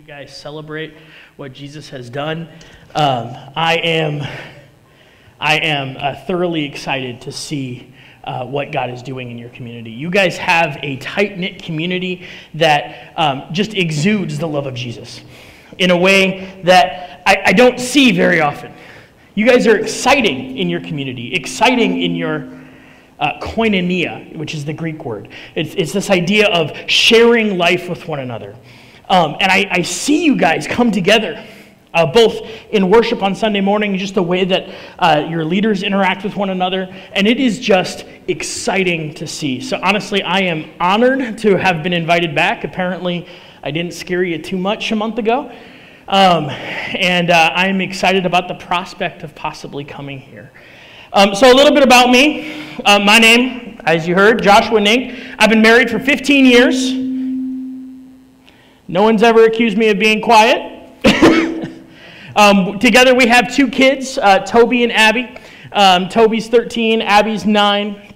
you guys celebrate what Jesus has done. Um, I am, I am uh, thoroughly excited to see uh, what God is doing in your community. You guys have a tight knit community that um, just exudes the love of Jesus in a way that I, I don't see very often. You guys are exciting in your community, exciting in your uh, koinonia, which is the Greek word. It's, it's this idea of sharing life with one another. Um, and I, I, see you guys come together, uh, both in worship on Sunday morning, just the way that uh, your leaders interact with one another. And it is just exciting to see. So, honestly, I am honored to have been invited back. Apparently, I didn't scare you too much a month ago. Um, and uh, I'm excited about the prospect of possibly coming here. Um, so, a little bit about me. Uh, my name, as you heard, Joshua Nink. I've been married for 15 years. No one's ever accused me of being quiet. um, together, we have two kids, uh, Toby and Abby. Um, Toby's 13, Abby's 9.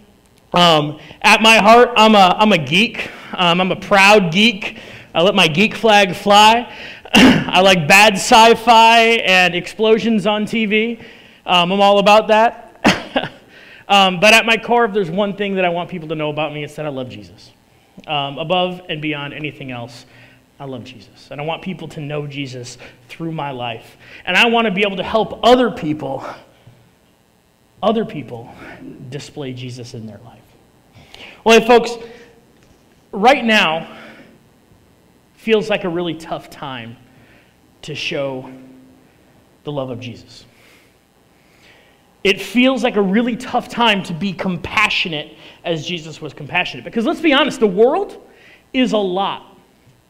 Um, at my heart, I'm a, I'm a geek. Um, I'm a proud geek. I let my geek flag fly. I like bad sci fi and explosions on TV. Um, I'm all about that. Um, but at my core, if there's one thing that I want people to know about me, it's that I love Jesus. Above and beyond anything else, I love Jesus. And I want people to know Jesus through my life. And I want to be able to help other people, other people, display Jesus in their life. Well, folks, right now feels like a really tough time to show the love of Jesus it feels like a really tough time to be compassionate as Jesus was compassionate. Because let's be honest, the world is a lot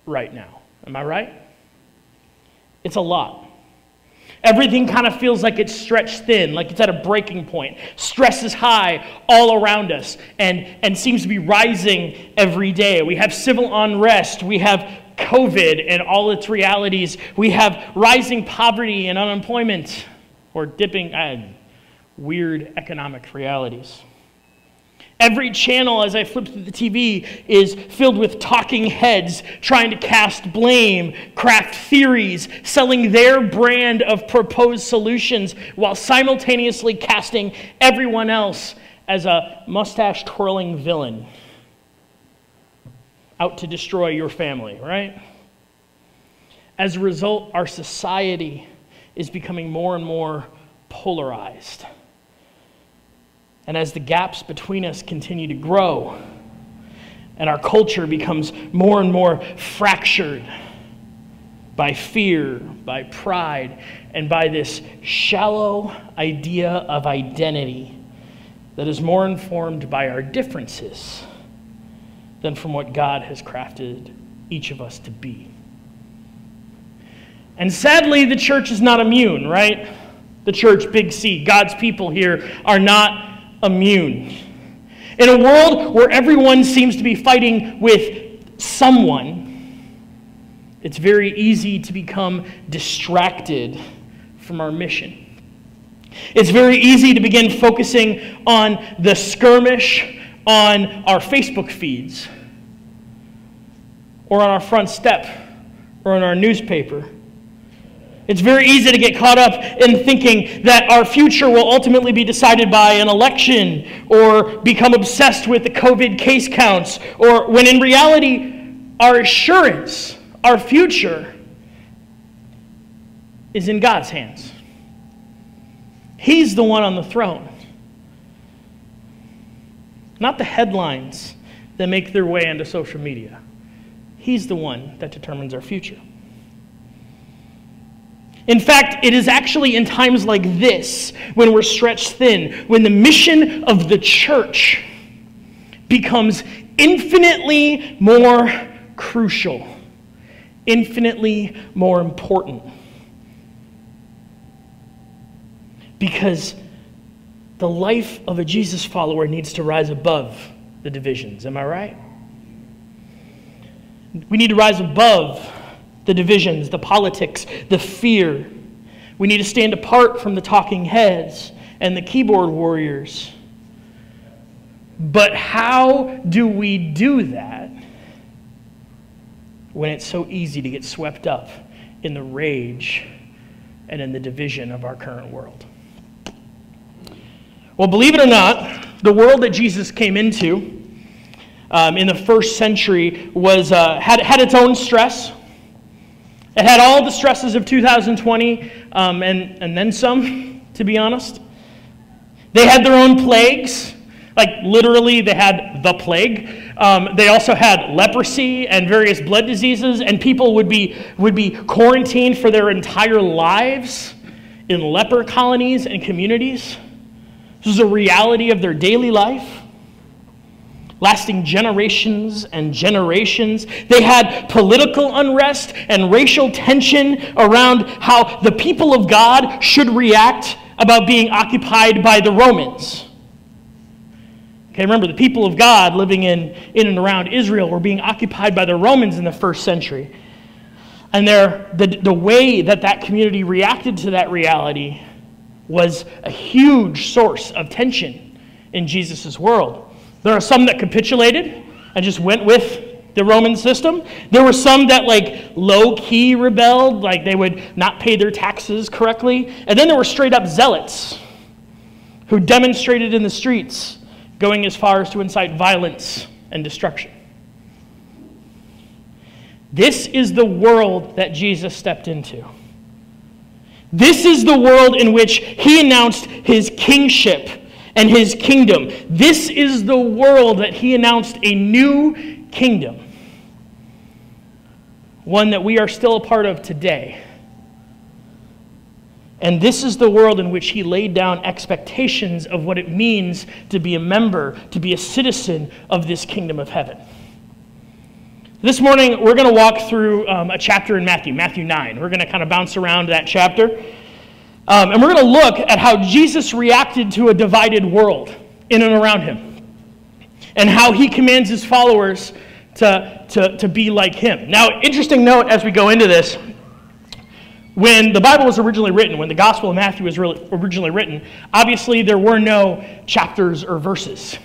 right now. Am I right? It's a lot. Everything kind of feels like it's stretched thin, like it's at a breaking point. Stress is high all around us and, and seems to be rising every day. We have civil unrest. We have COVID and all its realities. We have rising poverty and unemployment, or dipping, uh, weird economic realities. Every channel, as I flip through the TV, is filled with talking heads trying to cast blame, craft theories, selling their brand of proposed solutions while simultaneously casting everyone else as a mustache twirling villain out to destroy your family, right? As a result, our society is becoming more and more polarized. And as the gaps between us continue to grow, and our culture becomes more and more fractured by fear, by pride, and by this shallow idea of identity that is more informed by our differences than from what God has crafted each of us to be. And sadly, the church is not immune, right? The church, big C, God's people here are not immune. In a world where everyone seems to be fighting with someone, it's very easy to become distracted from our mission. It's very easy to begin focusing on the skirmish on our Facebook feeds, or on our front step, or in our newspaper it's very easy to get caught up in thinking that our future will ultimately be decided by an election or become obsessed with the COVID case counts, or when in reality, our assurance, our future, is in God's hands. He's the one on the throne, not the headlines that make their way into social media. He's the one that determines our future. In fact, it is actually in times like this, when we're stretched thin, when the mission of the church becomes infinitely more crucial, infinitely more important. Because the life of a Jesus follower needs to rise above the divisions. Am I right? We need to rise above the divisions, the politics, the fear. We need to stand apart from the talking heads and the keyboard warriors. But how do we do that when it's so easy to get swept up in the rage and in the division of our current world. Well, believe it or not, the world that Jesus came into um, in the first century was, uh, had, had its own stress. It had all the stresses of 2020 um, and, and then some, to be honest. They had their own plagues. Like, literally, they had the plague. Um, they also had leprosy and various blood diseases, and people would be, would be quarantined for their entire lives in leper colonies and communities. This was a reality of their daily life, lasting generations and generations. They had political unrest and racial tension around how the people of God should react about being occupied by the Romans. Okay, remember, the people of God living in, in and around Israel were being occupied by the Romans in the first century. And the, the way that that community reacted to that reality was a huge source of tension in Jesus' world. There are some that capitulated and just went with the Roman system. There were some that like low key rebelled, like they would not pay their taxes correctly. And then there were straight up zealots who demonstrated in the streets going as far as to incite violence and destruction. This is the world that Jesus stepped into. This is the world in which he announced his kingship and his kingdom. This is the world that he announced a new kingdom, one that we are still a part of today. And this is the world in which he laid down expectations of what it means to be a member, to be a citizen of this kingdom of heaven. This morning, we're going to walk through um, a chapter in Matthew, Matthew 9. We're going to kind of bounce around that chapter. Um, and we're going to look at how Jesus reacted to a divided world in and around him, and how he commands his followers to, to, to be like him. Now, interesting note as we go into this when the Bible was originally written, when the Gospel of Matthew was really originally written, obviously there were no chapters or verses.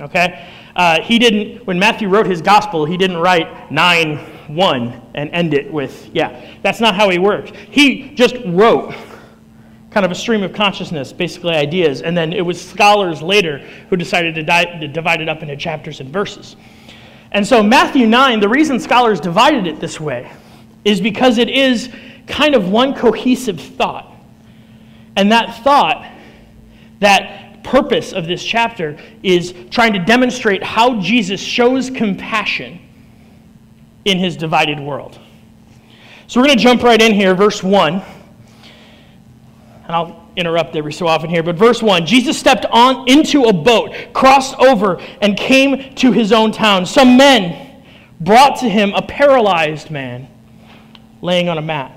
Okay? Uh, he didn't, when Matthew wrote his Gospel, he didn't write 9 1 and end it with, yeah. That's not how he worked. He just wrote kind of a stream of consciousness, basically ideas, and then it was scholars later who decided to, di- to divide it up into chapters and verses. And so, Matthew 9, the reason scholars divided it this way is because it is kind of one cohesive thought. And that thought, that purpose of this chapter, is trying to demonstrate how Jesus shows compassion in his divided world. So we're going to jump right in here, verse 1. And I'll interrupt every so often here, but verse 1 Jesus stepped on into a boat, crossed over, and came to his own town. Some men brought to him a paralyzed man laying on a mat.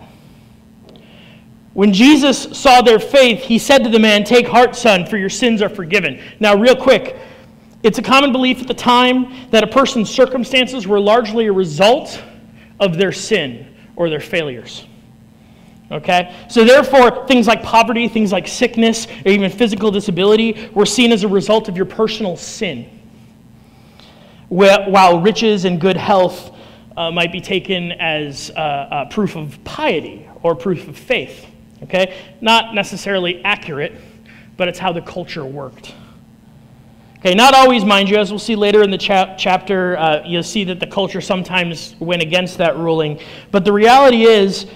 When Jesus saw their faith, he said to the man, Take heart, son, for your sins are forgiven. Now, real quick, it's a common belief at the time that a person's circumstances were largely a result of their sin or their failures. Okay? So, therefore, things like poverty, things like sickness, or even physical disability were seen as a result of your personal sin. While riches and good health uh, might be taken as uh, uh, proof of piety or proof of faith. Okay? Not necessarily accurate, but it's how the culture worked. Okay, not always, mind you, as we'll see later in the chap- chapter, uh, you'll see that the culture sometimes went against that ruling. But the reality is,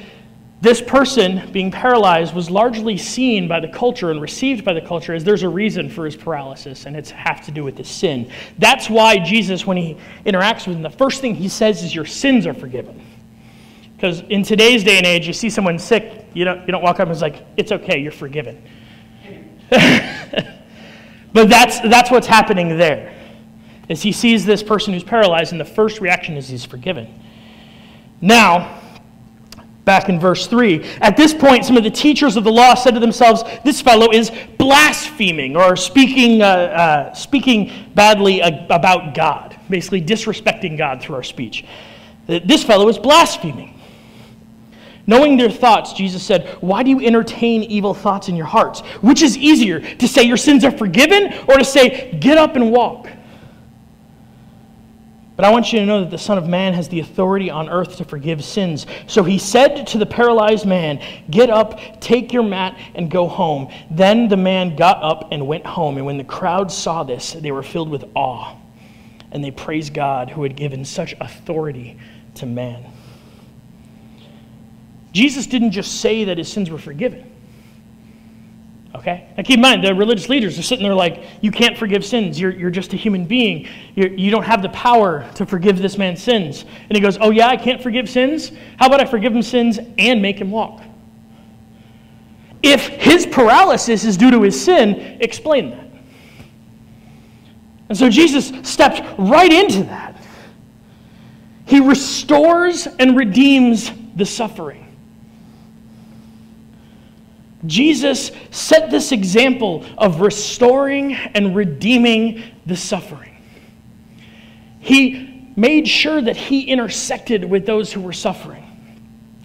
this person being paralyzed was largely seen by the culture and received by the culture as there's a reason for his paralysis, and it's have to do with his sin. That's why Jesus, when he interacts with him, the first thing he says is, Your sins are forgiven. Because in today's day and age, you see someone sick, you don't, you don't walk up and it's like, it's okay, you're forgiven. but that's, that's what's happening there. Is he sees this person who's paralyzed, and the first reaction is he's forgiven. Now, back in verse 3, at this point, some of the teachers of the law said to themselves, This fellow is blaspheming or speaking, uh, uh, speaking badly about God, basically disrespecting God through our speech. This fellow is blaspheming. Knowing their thoughts, Jesus said, Why do you entertain evil thoughts in your hearts? Which is easier, to say your sins are forgiven or to say, Get up and walk? But I want you to know that the Son of Man has the authority on earth to forgive sins. So he said to the paralyzed man, Get up, take your mat, and go home. Then the man got up and went home. And when the crowd saw this, they were filled with awe. And they praised God who had given such authority to man. Jesus didn't just say that his sins were forgiven. Okay? Now keep in mind, the religious leaders are sitting there like, you can't forgive sins. You're, you're just a human being. You're, you do not have the power to forgive this man's sins. And he goes, oh, yeah, I can't forgive sins? How about I forgive him sins and make him walk? If his paralysis is due to his sin, explain that. And so Jesus stepped right into that. He restores and redeems the suffering. Jesus set this example of restoring and redeeming the suffering. He made sure that he intersected with those who were suffering.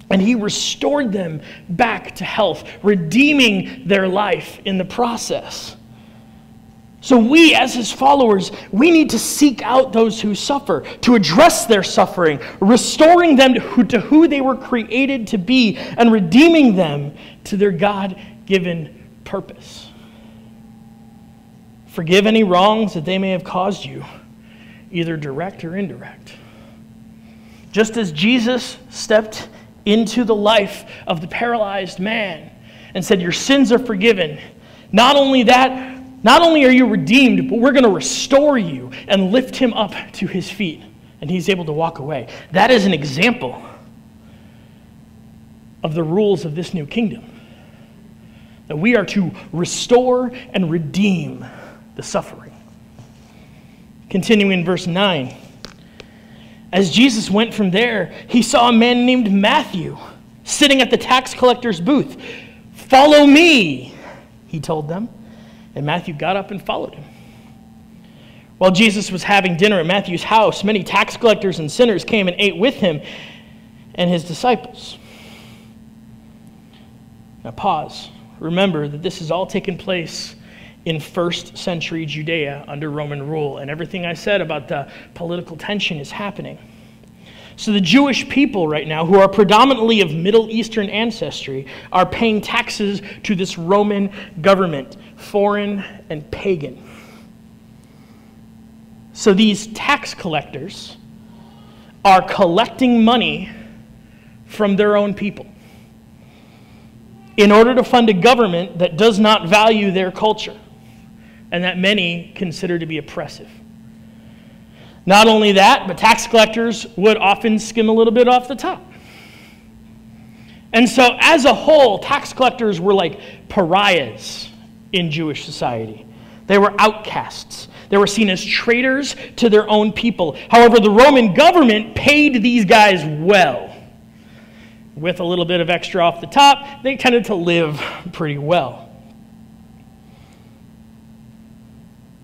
And he restored them back to health, redeeming their life in the process. So, we as his followers, we need to seek out those who suffer, to address their suffering, restoring them to who, to who they were created to be, and redeeming them to their God given purpose. Forgive any wrongs that they may have caused you, either direct or indirect. Just as Jesus stepped into the life of the paralyzed man and said, Your sins are forgiven. Not only that, not only are you redeemed, but we're going to restore you and lift him up to his feet, and he's able to walk away. That is an example of the rules of this new kingdom. That we are to restore and redeem the suffering. Continuing in verse 9. As Jesus went from there, he saw a man named Matthew sitting at the tax collector's booth. Follow me, he told them. And Matthew got up and followed him. While Jesus was having dinner at Matthew's house, many tax collectors and sinners came and ate with him and his disciples. Now, pause. Remember that this has all taken place in first century Judea under Roman rule, and everything I said about the political tension is happening. So, the Jewish people right now, who are predominantly of Middle Eastern ancestry, are paying taxes to this Roman government, foreign and pagan. So, these tax collectors are collecting money from their own people in order to fund a government that does not value their culture and that many consider to be oppressive. Not only that, but tax collectors would often skim a little bit off the top. And so, as a whole, tax collectors were like pariahs in Jewish society. They were outcasts. They were seen as traitors to their own people. However, the Roman government paid these guys well. With a little bit of extra off the top, they tended to live pretty well.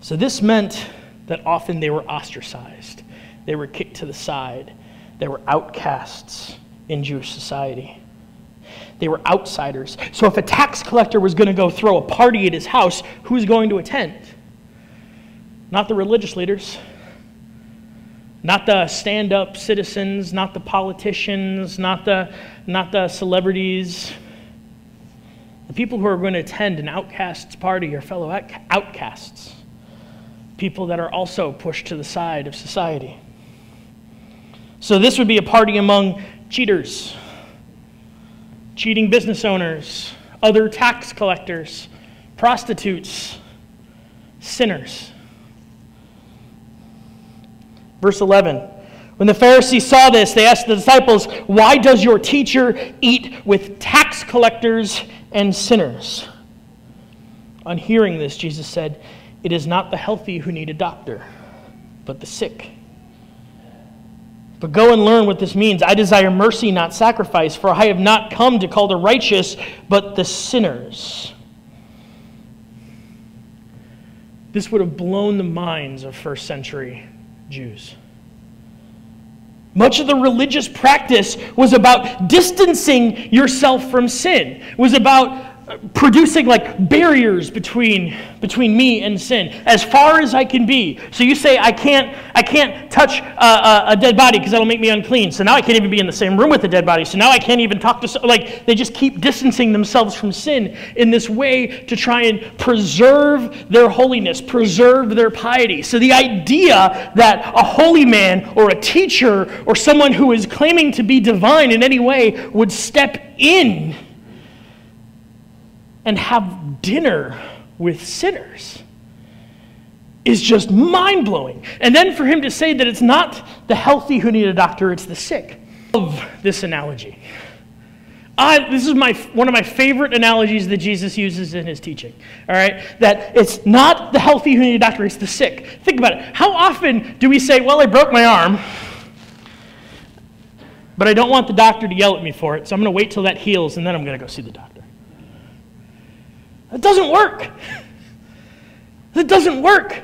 So, this meant that often they were ostracized, they were kicked to the side, they were outcasts in Jewish society. They were outsiders. So if a tax collector was going to go throw a party at his house, who's going to attend? Not the religious leaders, not the stand up citizens, not the politicians, not the, not the celebrities. The people who are going to attend an outcast's party are fellow outcasts people that are also pushed to the side of society. So, this would be a party among cheaters, cheating business owners, other tax collectors, prostitutes, sinners. Verse 11. When the Pharisees saw this, they asked the disciples, Why does your teacher eat with tax collectors and sinners? On hearing this, Jesus said, it is not the healthy who need a doctor, but the sick. But go and learn what this means. I desire mercy, not sacrifice, for I have not come to call the righteous, but the sinners. This would have blown the minds of first century Jews. Much of the religious practice was about distancing yourself from sin, It was about producing like barriers between between me and sin as far as I can be. So you say I can't I can't touch a, a dead body because that'll make me unclean. So now I can't even be in the same room with a dead body. So now I can't even talk to like they just keep distancing themselves from sin in this way to try and preserve their holiness, preserve their piety. So the idea that a holy man or a teacher or someone who is claiming to be divine in any way would step in and have dinner with sinners is just mind blowing. And then for him to say that it's not the healthy who need a doctor, it's the sick. Love this analogy. I, this is my, one of my favorite analogies that Jesus uses in his teaching. All right? That it's not the healthy who need a doctor, it's the sick. Think about it. How often do we say, Well, I broke my arm, but I don't want the doctor to yell at me for it, so I'm going to wait till that heals and then I'm going to go see the doctor? That doesn't work. It doesn't work.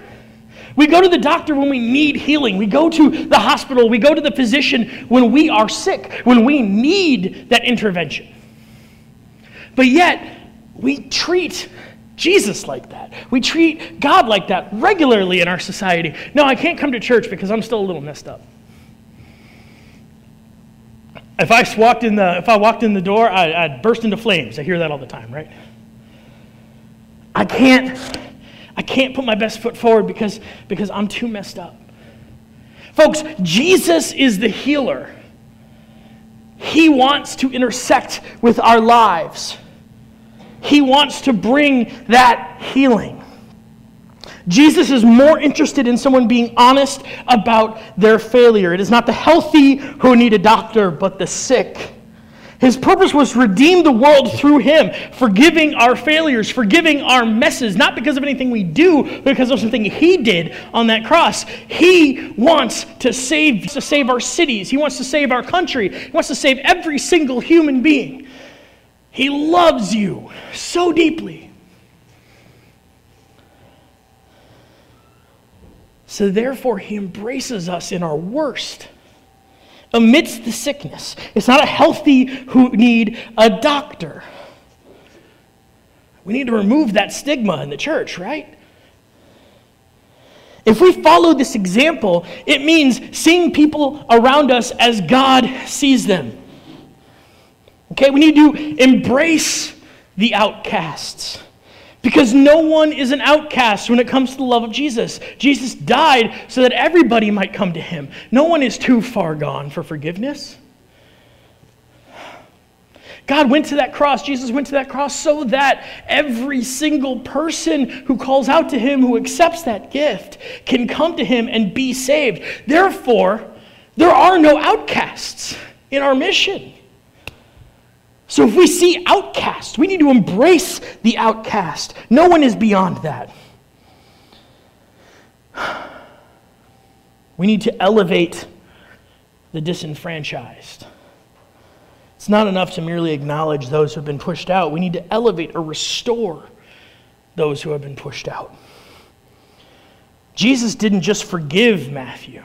We go to the doctor when we need healing. We go to the hospital. We go to the physician when we are sick, when we need that intervention. But yet, we treat Jesus like that. We treat God like that regularly in our society. No, I can't come to church because I'm still a little messed up. If I walked in the, if I walked in the door, I, would burst into flames. I hear that all the time, right? I can't, I can't put my best foot forward because, because I'm too messed up. Folks, Jesus is the healer. He wants to intersect with our lives. He wants to bring that healing. Jesus is more interested in someone being honest about their failure. It is not the healthy who need a doctor, but the sick. His purpose was to redeem the world through him, forgiving our failures, forgiving our messes, not because of anything we do, but because of something he did on that cross. He wants to save, to save our cities. He wants to save our country. He wants to save every single human being. He loves you so deeply. So therefore, he embraces us in our worst amidst the sickness. It's not a healthy who need a doctor. We need to remove that stigma in the church, right? If we follow this example, it means seeing people around us as God sees them. Okay, we need to embrace the outcasts. Because no one is an outcast when it comes to the love of Jesus. Jesus died so that everybody might come to him. No one is too far gone for forgiveness. God went to that cross, Jesus went to that cross so that every single person who calls out to him, who accepts that gift, can come to him and be saved. Therefore, there are no outcasts in our mission. So if we see outcast, we need to embrace the outcast. No one is beyond that. We need to elevate the disenfranchised. It's not enough to merely acknowledge those who have been pushed out. We need to elevate or restore those who have been pushed out. Jesus didn't just forgive Matthew.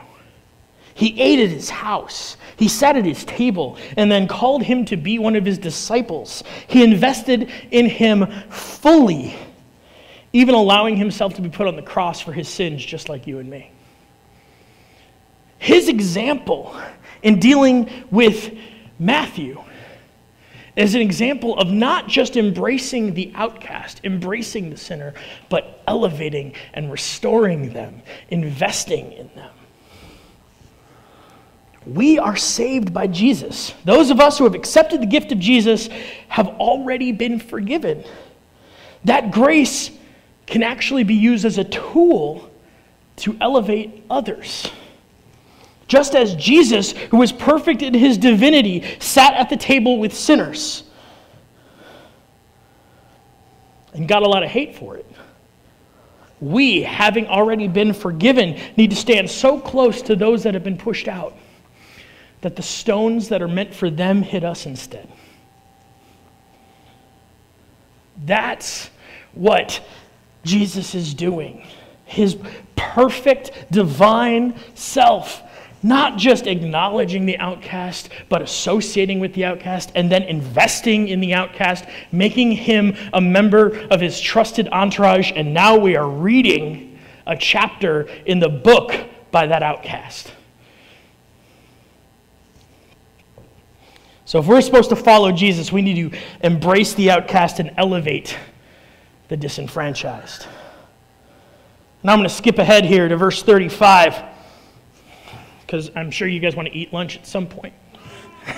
He ate at his house. He sat at his table and then called him to be one of his disciples. He invested in him fully, even allowing himself to be put on the cross for his sins, just like you and me. His example in dealing with Matthew is an example of not just embracing the outcast, embracing the sinner, but elevating and restoring them, investing in them. We are saved by Jesus. Those of us who have accepted the gift of Jesus have already been forgiven. That grace can actually be used as a tool to elevate others. Just as Jesus, who was perfect in his divinity, sat at the table with sinners and got a lot of hate for it. We, having already been forgiven, need to stand so close to those that have been pushed out that the stones that are meant for them hit us instead. That's what Jesus is doing. His perfect divine self not just acknowledging the outcast, but associating with the outcast and then investing in the outcast, making him a member of his trusted entourage. And now we are reading a chapter in the book by that outcast. So, if we're supposed to follow Jesus, we need to embrace the outcast and elevate the disenfranchised. Now, I'm going to skip ahead here to verse 35 because I'm sure you guys want to eat lunch at some point.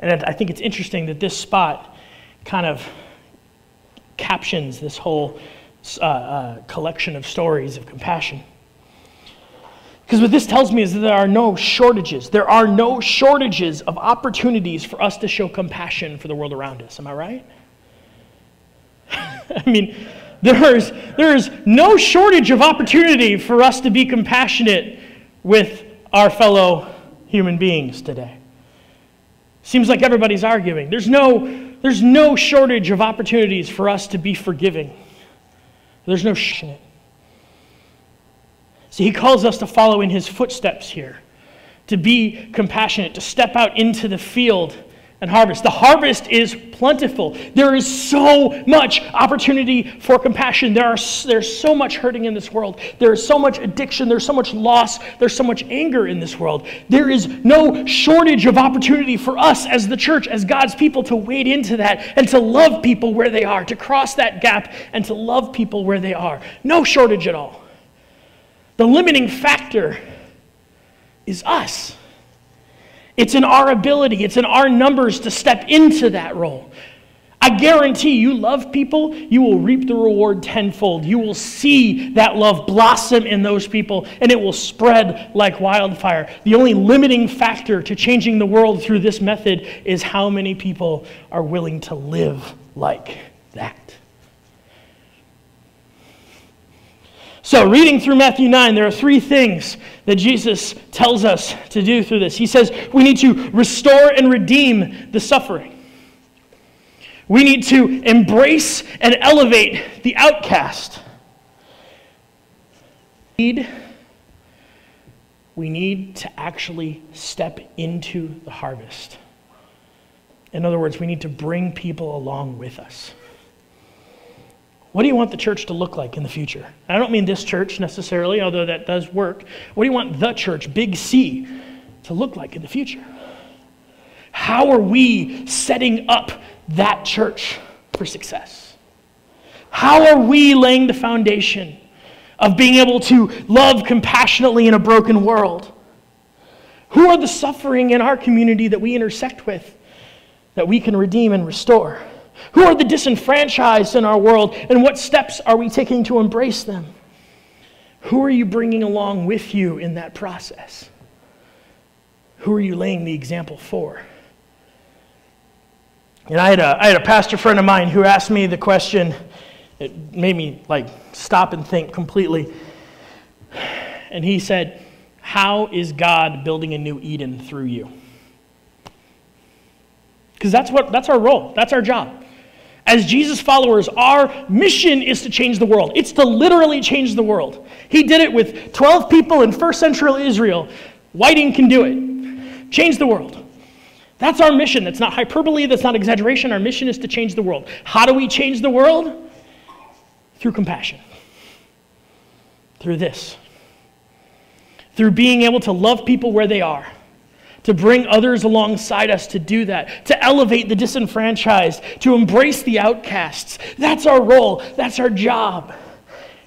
And I think it's interesting that this spot kind of captions this whole uh, uh, collection of stories of compassion. Because what this tells me is that there are no shortages. There are no shortages of opportunities for us to show compassion for the world around us. Am I right? I mean, there's, there's no shortage of opportunity for us to be compassionate with our fellow human beings today. Seems like everybody's arguing. There's no, there's no shortage of opportunities for us to be forgiving. There's no shit. See, he calls us to follow in his footsteps here, to be compassionate, to step out into the field and harvest. The harvest is plentiful. There is so much opportunity for compassion. There are, there's so much hurting in this world. There is so much addiction. There's so much loss. There's so much anger in this world. There is no shortage of opportunity for us as the church, as God's people, to wade into that and to love people where they are, to cross that gap and to love people where they are. No shortage at all. The limiting factor is us. It's in our ability, it's in our numbers to step into that role. I guarantee you love people, you will reap the reward tenfold. You will see that love blossom in those people, and it will spread like wildfire. The only limiting factor to changing the world through this method is how many people are willing to live like that. So, reading through Matthew 9, there are three things that Jesus tells us to do through this. He says we need to restore and redeem the suffering. We need to embrace and elevate the outcast. We need, we need to actually step into the harvest. In other words, we need to bring people along with us. What do you want the church to look like in the future? I don't mean this church necessarily, although that does work. What do you want the church, big C, to look like in the future? How are we setting up that church for success? How are we laying the foundation of being able to love compassionately in a broken world? Who are the suffering in our community that we intersect with that we can redeem and restore? Who are the disenfranchised in our world, and what steps are we taking to embrace them? Who are you bringing along with you in that process? Who are you laying the example for? And I had a, I had a pastor friend of mine who asked me the question, it made me like stop and think completely. And he said, How is God building a new Eden through you? Because that's what that's our role, that's our job as Jesus followers, our mission is to change the world. It's to literally change the world. He did it with 12 people in first century Israel. Whiting can do it. Change the world. That's our mission. That's not hyperbole, that's not exaggeration. Our mission is to change the world. How do we change the world? Through compassion. Through this. Through being able to love people where they are to bring others alongside us to do that, to elevate the disenfranchised, to embrace the outcasts. That's our role, that's our job.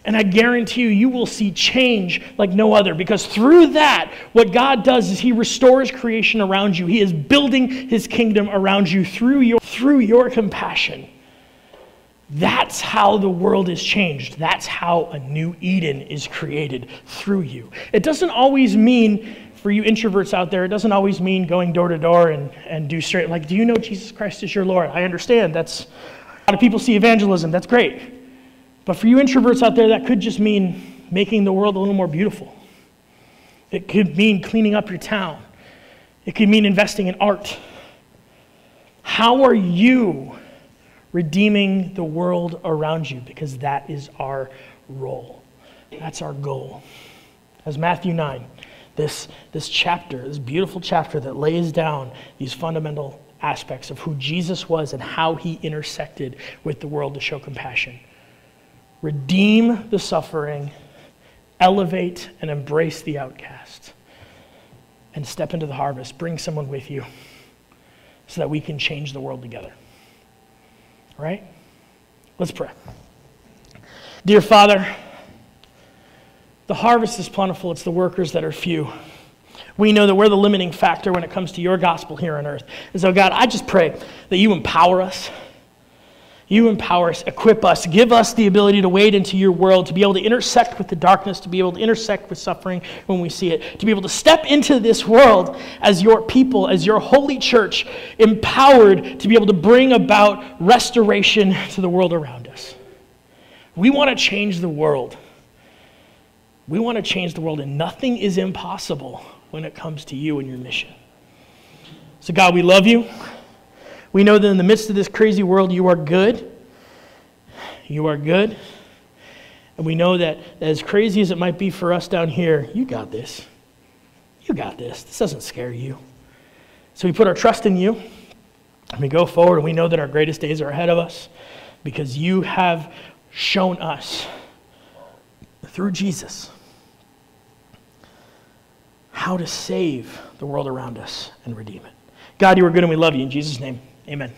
And I guarantee you, you will see change like no other because through that, what God does is He restores creation around you. He is building His kingdom around you through your, through your compassion. That's how the world is changed. That's how a new Eden is created through you. It doesn't always mean for you introverts out there, it doesn't always mean going door to door and, and do straight, like, do you know Jesus Christ is your Lord? I understand. That's, a lot of people see evangelism. That's great. But for you introverts out there, that could just mean making the world a little more beautiful. It could mean cleaning up your town. It could mean investing in art. How are you redeeming the world around you? Because that is our role. That's our goal. As Matthew 9, this, this chapter, this beautiful chapter that lays down these fundamental aspects of who Jesus was and how he intersected with the world to show compassion. Redeem the suffering, elevate and embrace the outcast, and step into the harvest. Bring someone with you so that we can change the world together. All right? Let's pray. Dear Father, the harvest is plentiful, it's the workers that are few. We know that we're the limiting factor when it comes to your gospel here on earth. And so, God, I just pray that you empower us. You empower us, equip us, give us the ability to wade into your world, to be able to intersect with the darkness, to be able to intersect with suffering when we see it, to be able to step into this world as your people, as your holy church, empowered to be able to bring about restoration to the world around us. We want to change the world. We want to change the world, and nothing is impossible when it comes to you and your mission. So, God, we love you. We know that in the midst of this crazy world, you are good. You are good. And we know that as crazy as it might be for us down here, you got this. You got this. This doesn't scare you. So we put our trust in you. And we go forward, and we know that our greatest days are ahead of us because you have shown us through Jesus how to save the world around us and redeem it. God, you are good and we love you. In Jesus' name, amen.